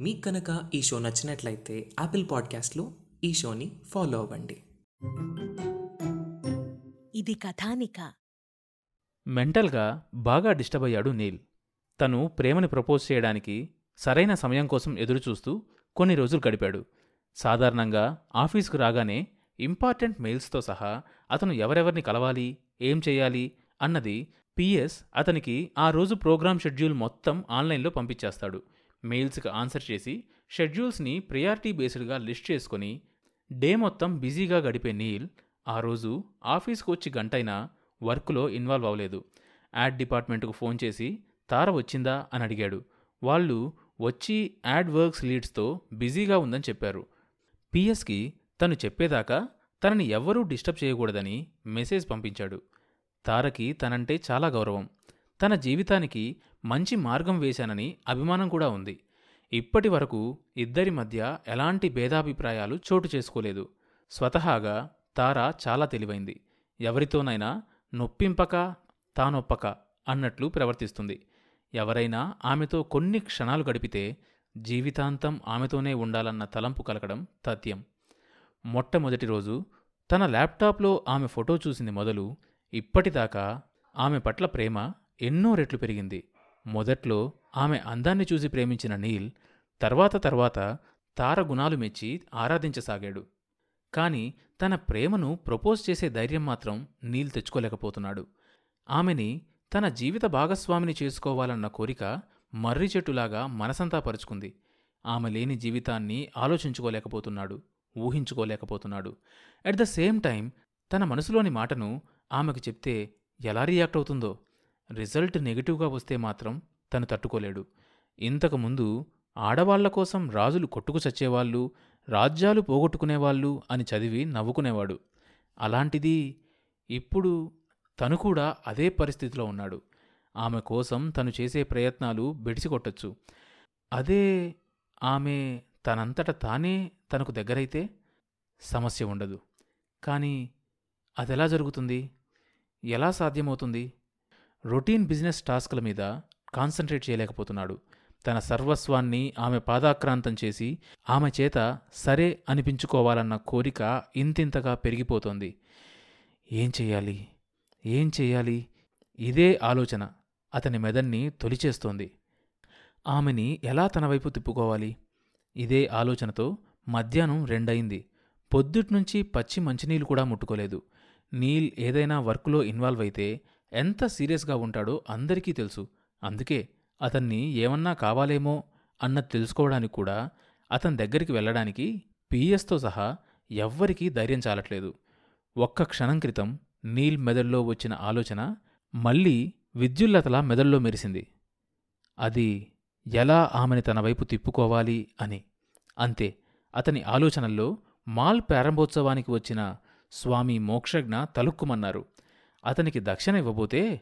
మీకు కనుక ఈ షో నచ్చినట్లయితే యాపిల్ పాడ్కాస్ట్లో ఈ షోని ఫాలో అవ్వండి. ఇది కథానిక. మెంటల్గా బాగా డిస్టర్బ్ అయ్యాడు నీల్. తను ప్రేమని ప్రపోజ్ చేయడానికి సరైన సమయం కోసం ఎదురుచూస్తూ కొన్ని రోజులు గడిపాడు. సాధారణంగా ఆఫీస్కు రాగానే ఇంపార్టెంట్ మెయిల్స్తో సహా అతను ఎవరెవరిని కలవాలి ఏం చేయాలి అన్నది పిఎస్ అతనికి ఆ రోజు ప్రోగ్రామ్ షెడ్యూల్ మొత్తం ఆన్లైన్లో పంపించేస్తాడు. మెయిల్స్కి ఆన్సర్ చేసి షెడ్యూల్స్ని ప్రియారిటీ బేస్డ్గా లిస్ట్ చేసుకొని డే మొత్తం బిజీగా గడిపే నీల్ ఆ రోజు ఆఫీస్కి వచ్చి గంటైనా వర్క్లో ఇన్వాల్వ్ అవ్వలేదు. యాడ్ డిపార్ట్మెంట్కు ఫోన్ చేసి తార వచ్చిందా అని అడిగాడు. వాళ్ళు వచ్చి యాడ్ వర్క్స్ లీడ్స్తో బిజీగా ఉందని చెప్పారు. పిఎస్కి తను చెప్పేదాకా తనని ఎవ్వరూ డిస్టర్బ్ చేయకూడదని మెసేజ్ పంపించాడు. తారకి తనంటే చాలా గౌరవం. తన జీవితానికి మంచి మార్గం వేశానని అభిమానం కూడా ఉంది. ఇప్పటి వరకు ఇద్దరి మధ్య ఎలాంటి భేదాభిప్రాయాలు చోటు చేసుకోలేదు. స్వతహాగా తారా చాలా తెలివైంది. ఎవరితోనైనా నొప్పింపక తానొప్పక అన్నట్లు ప్రవర్తిస్తుంది. ఎవరైనా ఆమెతో కొన్ని క్షణాలు గడిపితే జీవితాంతం ఆమెతోనే ఉండాలన్న తలంపు కలగడం తథ్యం. మొట్టమొదటి రోజు తన ల్యాప్టాప్లో ఆమె ఫోటో చూసింది మొదలు ఇప్పటిదాకా ఆమె పట్ల ప్రేమ ఎన్నో రెట్లు పెరిగింది. మొదట్లో ఆమె అందాన్ని చూసి ప్రేమించిన నీల్ తర్వాత తర్వాత తార గుణాలు మెచ్చి ఆరాధించసాగాడు. కాని తన ప్రేమను ప్రపోజ్ చేసే ధైర్యం మాత్రం నీల్ తెచ్చుకోలేకపోతున్నాడు. ఆమెని తన జీవిత భాగస్వామిని చేసుకోవాలన్న కోరిక మర్రి చెట్టులాగా మనసంతా పరుచుకుంది. ఆమె లేని జీవితాన్ని ఆలోచించుకోలేకపోతున్నాడు ఊహించుకోలేకపోతున్నాడు. అట్ ద సేమ్ టైం తన మనసులోని మాటను ఆమెకు చెప్తే ఎలా రియాక్ట్ అవుతుందో రిజల్ట్ నెగిటివ్గా వస్తే మాత్రం తను తట్టుకోలేడు. ఇంతకుముందు ఆడవాళ్ళ కోసం రాజులు కొట్టుకు చచ్చేవాళ్ళు రాజ్యాలు పోగొట్టుకునేవాళ్ళు అని చదివి నవ్వుకునేవాడు. అలాంటిది ఇప్పుడు తను కూడా అదే పరిస్థితిలో ఉన్నాడు. ఆమె కోసం తను చేసే ప్రయత్నాలు బెడిసికొట్టచ్చు. అదే ఆమె తనంతట తానే తనకు దగ్గరైతే సమస్య ఉండదు. కానీ అదెలా జరుగుతుంది? ఎలా సాధ్యమవుతుంది? రొటీన్ బిజినెస్ టాస్క్ల మీద కాన్సన్ట్రేట్ చేయలేకపోతున్నాడు. తన సర్వస్వాన్ని ఆమె పాదాక్రాంతం చేసి ఆమె చేత సరే అనిపించుకోవాలన్న కోరిక ఇంతింతగా పెరిగిపోతోంది. ఏం చెయ్యాలి ఏం చెయ్యాలి ఇదే ఆలోచన అతని మెదన్ని తొలిచేస్తోంది. ఆమెని ఎలా తన వైపు తిప్పుకోవాలి? ఇదే ఆలోచనతో మధ్యాహ్నం రెండయింది. పొద్దుట్నుంచి పచ్చి మంచినీళ్ళు కూడా ముట్టుకోలేదు. నీల్ ఏదైనా వర్క్లో ఇన్వాల్వ్ అయితే ఎంత సీరియస్గా ఉంటాడో అందరికీ తెలుసు. అందుకే అతన్ని ఏమన్నా కావాలేమో అన్నది తెలుసుకోవడానికి కూడా అతని దగ్గరికి వెళ్ళడానికి పిఎస్తో సహా ఎవ్వరికీ ధైర్యం చాలట్లేదు. ఒక్క క్షణం క్రితం నీల్ మెదడులో వచ్చిన ఆలోచన మళ్ళీ విద్యుల్లతలా మెదడులో మెరిసింది. అది ఎలా ఆమెని తన వైపు తిప్పుకోవాలి అని. అంతే అతని ఆలోచనల్లో మాల్ ప్రారంభోత్సవానికి వచ్చిన స్వామి మోక్షజ్ఞ తలుక్కుమన్నారు. అతనికి దక్షిణ ఇవ్వబోతే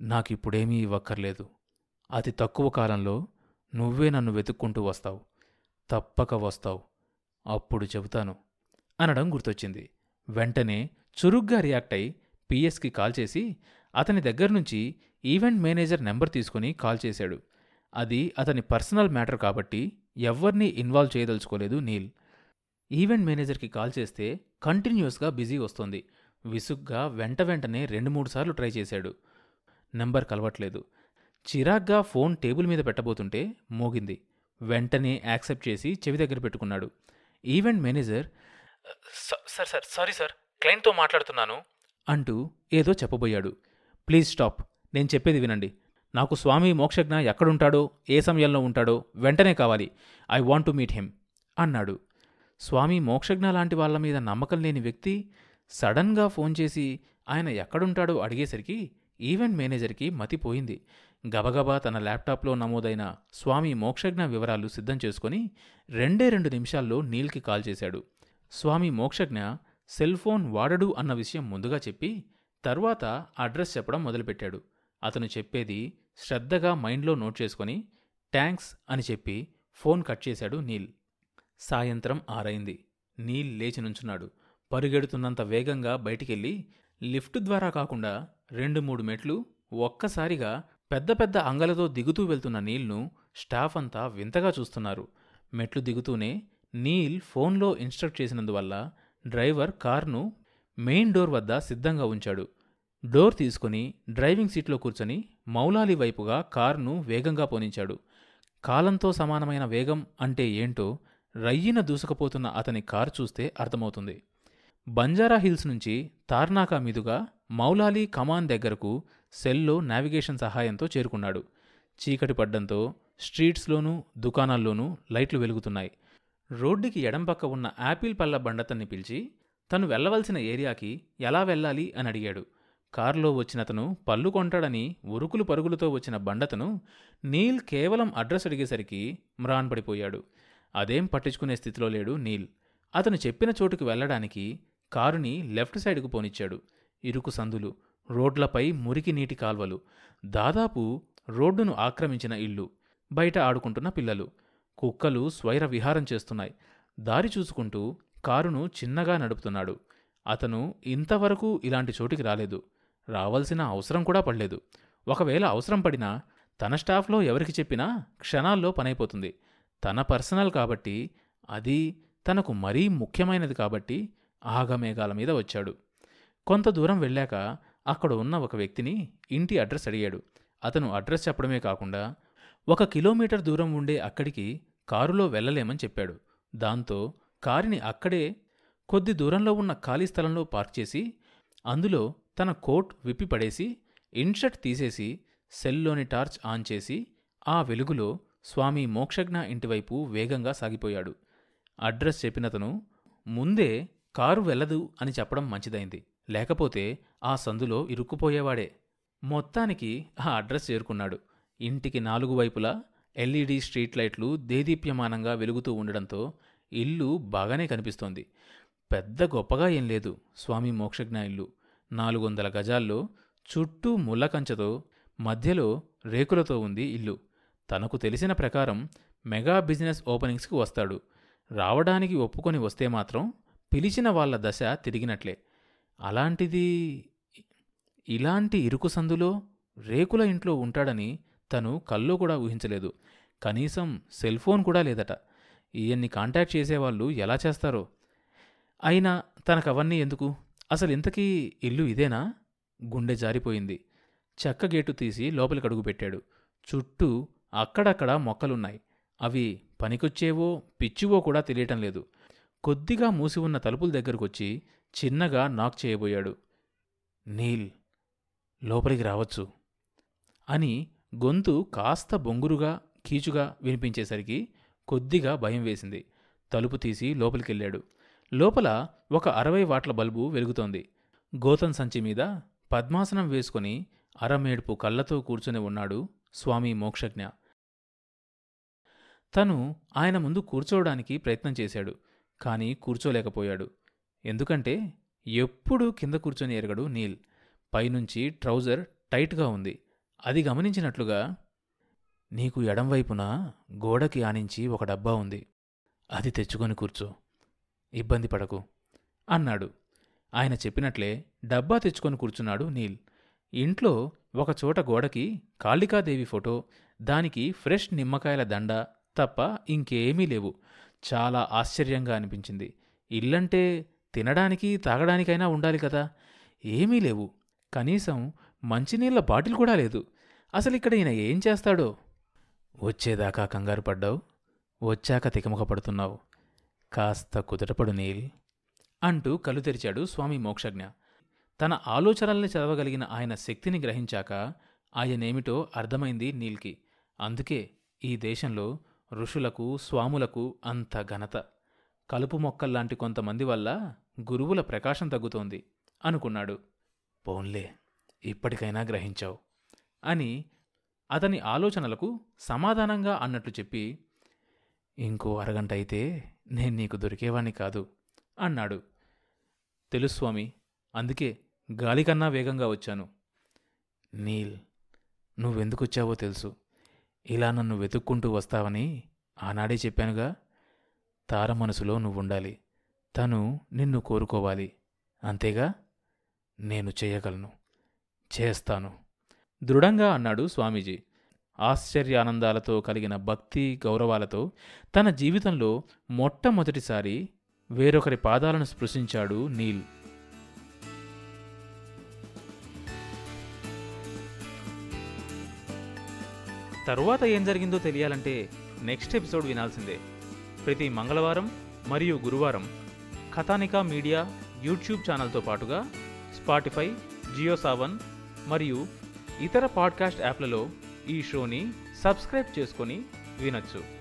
నాకిప్పుడేమీ ఇవ్వక్కర్లేదు. అతి తక్కువ కాలంలో నువ్వే నన్ను వెతుక్కుంటూ వస్తావు. తప్పక వస్తావు. అప్పుడు చెబుతాను అనడం గుర్తొచ్చింది. వెంటనే చురుగ్గా రియాక్ట్ అయి పిఎస్కి కాల్ చేసి అతని దగ్గర్నుంచి ఈవెంట్ మేనేజర్ నెంబర్ తీసుకుని కాల్ చేశాడు. అది అతని పర్సనల్ మ్యాటర్ కాబట్టి ఎవ్వరినీ ఇన్వాల్వ్ చేయదలుచుకోలేదు నీల్. ఈవెంట్ మేనేజర్కి కాల్ చేస్తే కంటిన్యూస్గా బిజీ వస్తోంది. విసుగ్గా వెంట వెంటనే రెండు మూడు సార్లు ట్రై చేశాడు. నెంబర్ కలవట్లేదు. చిరాగ్గా ఫోన్ టేబుల్ మీద పెట్టబోతుంటే మోగింది. వెంటనే యాక్సెప్ట్ చేసి చెవి దగ్గర పెట్టుకున్నాడు. Event manager sir sir sorry sir క్లయింట్తో మాట్లాడుతున్నాను అంటూ ఏదో చెప్పబోయాడు. Please stop. నేను చెప్పేది వినండి. నాకు స్వామి మోక్షజ్ఞ ఎక్కడుంటాడో ఏ సమయంలో ఉంటాడో వెంటనే కావాలి. I want to meet him అన్నాడు. స్వామి మోక్షజ్ఞ లాంటి వాళ్ళ మీద నమ్మకం లేని వ్యక్తి సడన్గా ఫోన్ చేసి ఆయన ఎక్కడుంటాడో అడిగేసరికి ఈవెంట్ మేనేజర్కి మతిపోయింది గబగబా తన ల్యాప్టాప్లో నమోదైన స్వామి మోక్షజ్ఞ వివరాలు సిద్ధం చేసుకుని రెండే రెండు నిమిషాల్లో నీల్కి కాల్ చేశాడు. స్వామి మోక్షజ్ఞ సెల్ ఫోన్ వాడడు అన్న విషయం ముందుగా చెప్పి తర్వాత అడ్రస్ చెప్పడం మొదలుపెట్టాడు. అతను చెప్పేది శ్రద్ధగా మైండ్లో నోట్ చేసుకొని ట్యాంక్స్ అని చెప్పి ఫోన్ కట్ చేశాడు నీల్. సాయంత్రం ఆరైంది. నీల్ లేచి నుంచున్నాడు. పరుగెడుతున్నంత వేగంగా బయటికెళ్ళి లిఫ్ట్ ద్వారా కాకుండా రెండు మూడు మెట్లు ఒక్కసారిగా పెద్ద పెద్ద అంగలతో దిగుతూ వెళ్తున్న నీల్ను స్టాఫ్ అంతా వింతగా చూస్తున్నారు. మెట్లు దిగుతూనే నీల్ ఫోన్లో ఇన్స్ట్రక్ట్ చేసినందువల్ల డ్రైవర్ కార్ను మెయిన్ డోర్ వద్ద సిద్ధంగా ఉంచాడు. డోర్ తీసుకుని డ్రైవింగ్ సీట్లో కూర్చొని మౌలాలి వైపుగా కారును వేగంగా పోనించాడు. కాలంతో సమానమైన వేగం అంటే ఏంటో రయ్యిన దూసుకుపోతున్న అతని కారు చూస్తే అర్థమవుతుంది. బంజారా హిల్స్ నుంచి తార్నాకా మీదుగా మౌలాలి కమాన్ దగ్గరకు సెల్లో నావిగేషన్ సహాయంతో చేరుకున్నాడు. చీకటి పడ్డంతో స్ట్రీట్స్లోనూ దుకాణాల్లోనూ లైట్లు వెలుగుతున్నాయి. రోడ్డుకి ఎడంపక్క ఉన్న యాపిల్ పళ్ళ బండతన్ని పిలిచి తను వెళ్ళవలసిన ఏరియాకి ఎలా వెళ్ళాలి అని అడిగాడు. కారులో వచ్చినతను పళ్ళు కొంటాడని ఉరుకులు పరుగులతో వచ్చిన బండతను నీల్ కేవలం అడ్రస్ అడిగేసరికి మ్రాన్ పడిపోయాడు. అదేం పట్టించుకునే స్థితిలో లేడు నీల్. అతను చెప్పిన చోటుకు వెళ్ళడానికి కారుని లెఫ్ట్ సైడ్కు పోనిచ్చాడు. ఇరుకు సందులు రోడ్లపై మురికి నీటి కాల్వలు దాదాపు రోడ్డును ఆక్రమించిన ఇల్లు బయట ఆడుకుంటున్న పిల్లలు. కుక్కలు స్వైర విహారం చేస్తున్నాయి. దారి చూసుకుంటూ కారును చిన్నగా నడుపుతున్నాడు. అతను ఇంతవరకు ఇలాంటి చోటికి రాలేదు. రావాల్సిన అవసరం కూడా పడలేదు. ఒకవేళ అవసరం పడినా తన స్టాఫ్లో ఎవరికి చెప్పినా క్షణాల్లో పనైపోతుంది. తన పర్సనల్ కాబట్టి అది తనకు మరీ ముఖ్యమైనది కాబట్టి ఆగమేఘాల మీద వచ్చాడు. కొంత దూరం వెళ్ళాక అక్కడ ఉన్న ఒక వ్యక్తిని ఇంటి అడ్రస్ అడిగాడు. అతను అడ్రస్ చెప్పడమే కాకుండా ఒక కిలోమీటర్ దూరం ఉండే అక్కడికి కారులో వెళ్ళలేమని చెప్పాడు. దాంతో కారుని అక్కడే కొద్ది దూరంలో ఉన్న ఖాళీ స్థలంలో పార్క్ చేసి అందులో తన కోట్ విప్పి పడేసి ఇన్షర్ట్ తీసేసి సెల్లోని టార్చ్ ఆన్ చేసి ఆ వెలుగులో స్వామి మోక్షజ్ఞ ఇంటివైపు వేగంగా సాగిపోయాడు. అడ్రస్ చెప్పినతను ముందే కారు వెళ్ళదు అని చెప్పడం మంచిదైంది. లేకపోతే ఆ సందులో ఇరుక్కుపోయేవాడే. మొత్తానికి ఆ అడ్రస్ చేరుకున్నాడు. ఇంటికి నాలుగు వైపులా ఎల్ఈడి స్ట్రీట్ లైట్లు దేదీప్యమానంగా వెలుగుతూ ఉండడంతో ఇల్లు బాగానే కనిపిస్తోంది. పెద్ద గొప్పగా ఏం లేదు. స్వామి మోక్షజ్ఞ ఇల్లు. నాలుగు వందల గజాల్లో చుట్టూ ముళ్ళ కంచెతో మధ్యలో రేకులతో ఉంది ఇల్లు. తనకు తెలిసిన ప్రకారం మెగా బిజినెస్ ఓపెనింగ్స్కి వస్తాడు. రావడానికి ఒప్పుకొని వస్తే మాత్రం పిలిచిన వాళ్ళ దశ తిరిగినట్లే. అలాంటిది ఇలాంటి ఇరుకు సందులో రేకుల ఇంట్లో ఉంటాడని తను కల్లో కూడా ఊహించలేదు. కనీసం సెల్ ఫోన్ కూడా లేదట. ఈయన్ని కాంటాక్ట్ చేసేవాళ్ళు ఎలా చేస్తారో? అయినా తనకవన్నీ ఎందుకు? అసలు ఇంతకీ ఇల్లు ఇదేనా? గుండె జారిపోయింది. చెక్క గేటు తీసి లోపలికి అడుగుపెట్టాడు చుట్టూ అక్కడక్కడ మొక్కలున్నాయి. అవి పనికొచ్చేవో పిచ్చివో కూడా తెలియటం లేదు. కొద్దిగా మూసి ఉన్న తలుపుల దగ్గరకొచ్చి చిన్నగా నాక్ చేయబోయాడు. నీల్ లోపలికి రావచ్చు అని గొంతు కాస్త బొంగురుగా కీచుగా వినిపించేసరికి కొద్దిగా భయం వేసింది. తలుపు తీసి లోపలికెళ్ళాడు. లోపల ఒక అరవై వాట్ల బల్బు వెలుగుతోంది. గోతం సంచి మీద పద్మాసనం వేసుకుని అరమేడుపు కళ్ళతో కూర్చుని ఉన్నాడు స్వామి మోక్షజ్ఞ. తను ఆయన ముందు కూర్చోవడానికి ప్రయత్నం చేశాడు. కానీ కూర్చోలేకపోయాడు. ఎందుకంటే ఎప్పుడూ కింద కూర్చొని ఎరగడు నీల్. పైనుంచి ట్రౌజర్ టైట్గా ఉంది. అది గమనించినట్లుగా నీకు ఎడంవైపున గోడకి ఆనించి ఒక డబ్బా ఉంది. అది తెచ్చుకొని కూర్చో. ఇబ్బంది పడకు అన్నాడు. ఆయన చెప్పినట్లే డబ్బా తెచ్చుకొని కూర్చున్నాడు నీల్. ఇంట్లో ఒకచోట గోడకి కాళికాదేవి ఫోటో దానికి ఫ్రెష్ నిమ్మకాయల దండ తప్ప ఇంకేమీ లేవు. చాలా ఆశ్చర్యంగా అనిపించింది. ఇల్లంటే తినడానికి తాగడానికైనా ఉండాలి కదా. ఏమీ లేవు. కనీసం మంచినీళ్ళ బాటిల్ కూడా లేదు. అసలు ఇక్కడ ఈయన ఏం చేస్తాడో? వచ్చేదాకా కంగారు పడ్డావు? వచ్చాక తికమక పడుతున్నావు? కాస్త కుదటపడు నీల్ అంటూ కళ్ళు తెరిచాడు స్వామి మోక్షజ్ఞ. తన ఆలోచనల్ని చదవగలిగిన ఆయన శక్తిని గ్రహించాక ఆయనేమిటో అర్థమైంది నీల్కి. అందుకే ఈ దేశంలో ఋషులకు స్వాములకు అంత ఘనత. కలుపు మొక్కల్లాంటి కొంతమంది వల్ల గురువుల ప్రకాశం తగ్గుతోంది అనుకున్నాడు. పోన్లే ఇప్పటికైనా గ్రహించావు అని అతని ఆలోచనలకు సమాధానంగా అన్నట్లు చెప్పి ఇంకో అరగంట అయితే నేను నీకు దొరికేవాణ్ణి కాదు అన్నాడు. తెలుసు స్వామి అందుకే గాలికన్నా వేగంగా వచ్చాను. నీల్ నువ్వెందుకొచ్చావో తెలుసు. ఇలా నన్ను వెతుక్కుంటూ వస్తావని ఆనాడే చెప్పానుగా. తార మనసులో నువ్వుండాలి. తను నిన్ను కోరుకోవాలి. అంతేగా? నేను చేయగలను. చేస్తాను. దృఢంగా అన్నాడు స్వామీజీ. ఆశ్చర్యానందాలతో కలిగిన భక్తి గౌరవాలతో తన జీవితంలో మొట్టమొదటిసారి వేరొకరి పాదాలను స్పృశించాడు నీల్. తరువాత ఏం జరిగిందో తెలియాలంటే నెక్స్ట్ ఎపిసోడ్ వినాల్సిందే. ప్రతి మంగళవారం మరియు గురువారం కథానికా మీడియా యూట్యూబ్ ఛానల్తో పాటుగా స్పాటిఫై జియో సావన్ మరియు ఇతర పాడ్కాస్ట్ యాప్లలో ఈ షోని సబ్స్క్రైబ్ చేసుకొని వినొచ్చు.